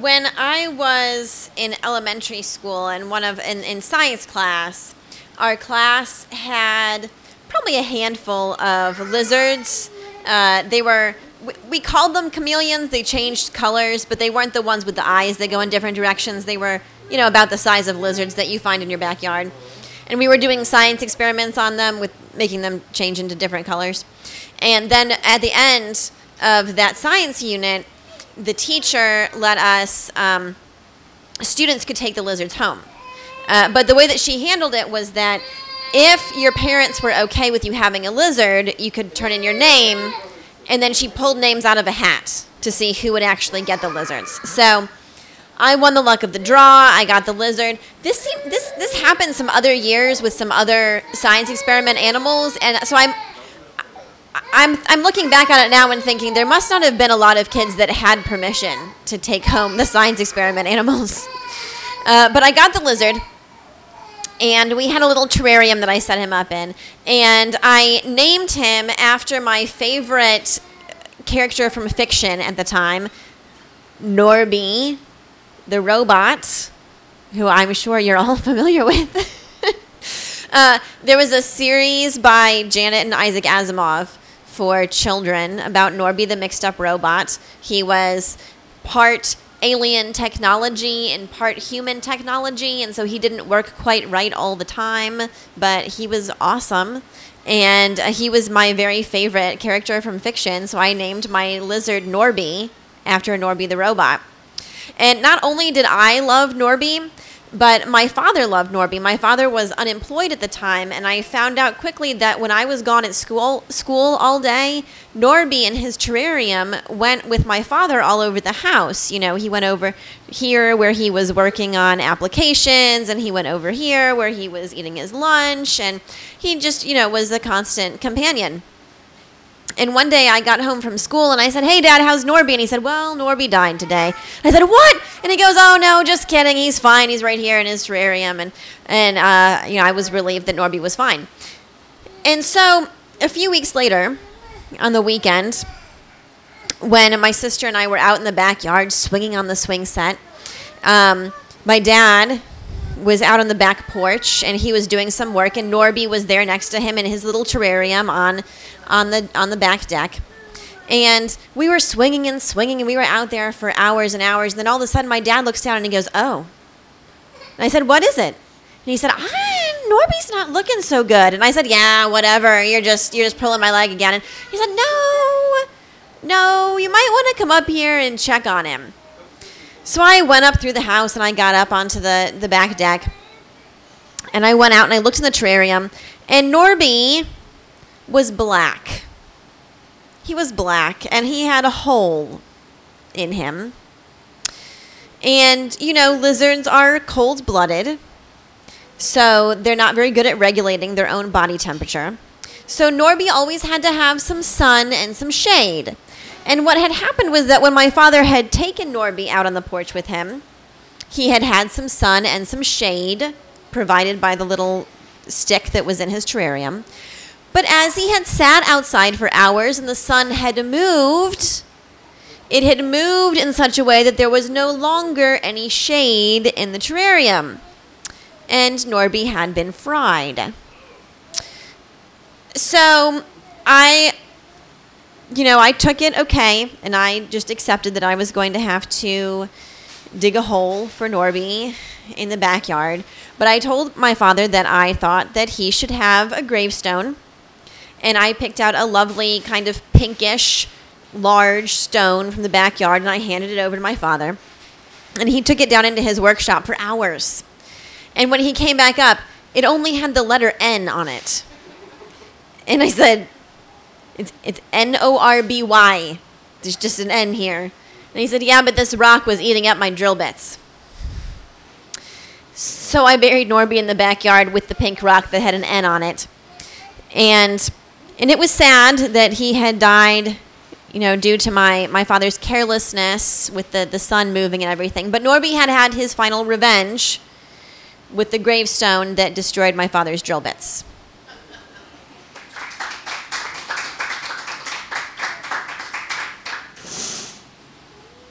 When I was in elementary school and one of in, in science class, our class had probably a handful of lizards. Uh, they were we, we called them chameleons. They changed colors, but they weren't the ones with the eyes that go in different directions. They were, you know, about the size of lizards that you find in your backyard. And we were doing science experiments on them with making them change into different colors. And then at the end of that science unit, the teacher let us, um, students could take the lizards home. Uh, but the way that she handled it was that if your parents were okay with you having a lizard, you could turn in your name, and then she pulled names out of a hat to see who would actually get the lizards. So I won the luck of the draw. I got the lizard. This seemed, this this happened some other years with some other science experiment animals, and so I'm I'm I'm looking back on it now and thinking there must not have been a lot of kids that had permission to take home the science experiment animals. Uh, but I got the lizard, and we had a little terrarium that I set him up in, and I named him after my favorite character from fiction at the time, Norby, the robot, who I'm sure you're all familiar with. Uh, there was a series by Janet and Isaac Asimov for children about Norby the mixed up robot. He was part alien technology and part human technology, and so he didn't work quite right all the time, but he was awesome. And uh, he was my very favorite character from fiction, so I named my lizard Norby after Norby the robot. And not only did I love Norby, but my father loved Norby. My father was unemployed at the time, and I found out quickly that when I was gone at school school all day, Norby and his terrarium went with my father all over the house. You know, he went over here where he was working on applications, and he went over here where he was eating his lunch, and he just, you know, was a constant companion. And one day I got home from school and I said, Hey, Dad, how's Norby? And he said, Well, Norby died today. I said, What? And he goes, Oh, no, just kidding. He's fine. He's right here in his terrarium. And, and uh, you know, I was relieved that Norby was fine. And so a few weeks later, on the weekend, when my sister and I were out in the backyard swinging on the swing set, um, my dad was out on the back porch and he was doing some work and Norby was there next to him in his little terrarium on on the on the back deck. And we were swinging and swinging and we were out there for hours and hours and then all of a sudden my dad looks down and he goes, "Oh." And I said, "What is it?" And he said, ah, Norby's not looking so good. And I said, Yeah, whatever. You're just you're just pulling my leg again. And he said, No, no, you might want to come up here and check on him. So I went up through the house and I got up onto the, the back deck. And I went out and I looked in the terrarium. And Norby was black. He was black and he had a hole in him. And, you know, lizards are cold blooded. So they're not very good at regulating their own body temperature. So Norby always had to have some sun and some shade. And what had happened was that when my father had taken Norby out on the porch with him, he had had some sun and some shade provided by the little stick that was in his terrarium. But as he had sat outside for hours and the sun had moved, it had moved in such a way that there was no longer any shade in the terrarium. And Norby had been fried. So I you know, I took it okay, and I just accepted that I was going to have to dig a hole for Norby in the backyard. But I told my father that I thought that he should have a gravestone, and I picked out a lovely kind of pinkish, large stone from the backyard, and I handed it over to my father. And he took it down into his workshop for hours. And when he came back up, it only had the letter N on it. And I said, it's it's N O R B Y. There's just an N here. And he said, Yeah, but this rock was eating up my drill bits. So I buried Norby in the backyard with the pink rock that had an N on it. And and it was sad that he had died, you know, due to my, my father's carelessness with the, the sun moving and everything. But Norby had had his final revenge with the gravestone that destroyed my father's drill bits.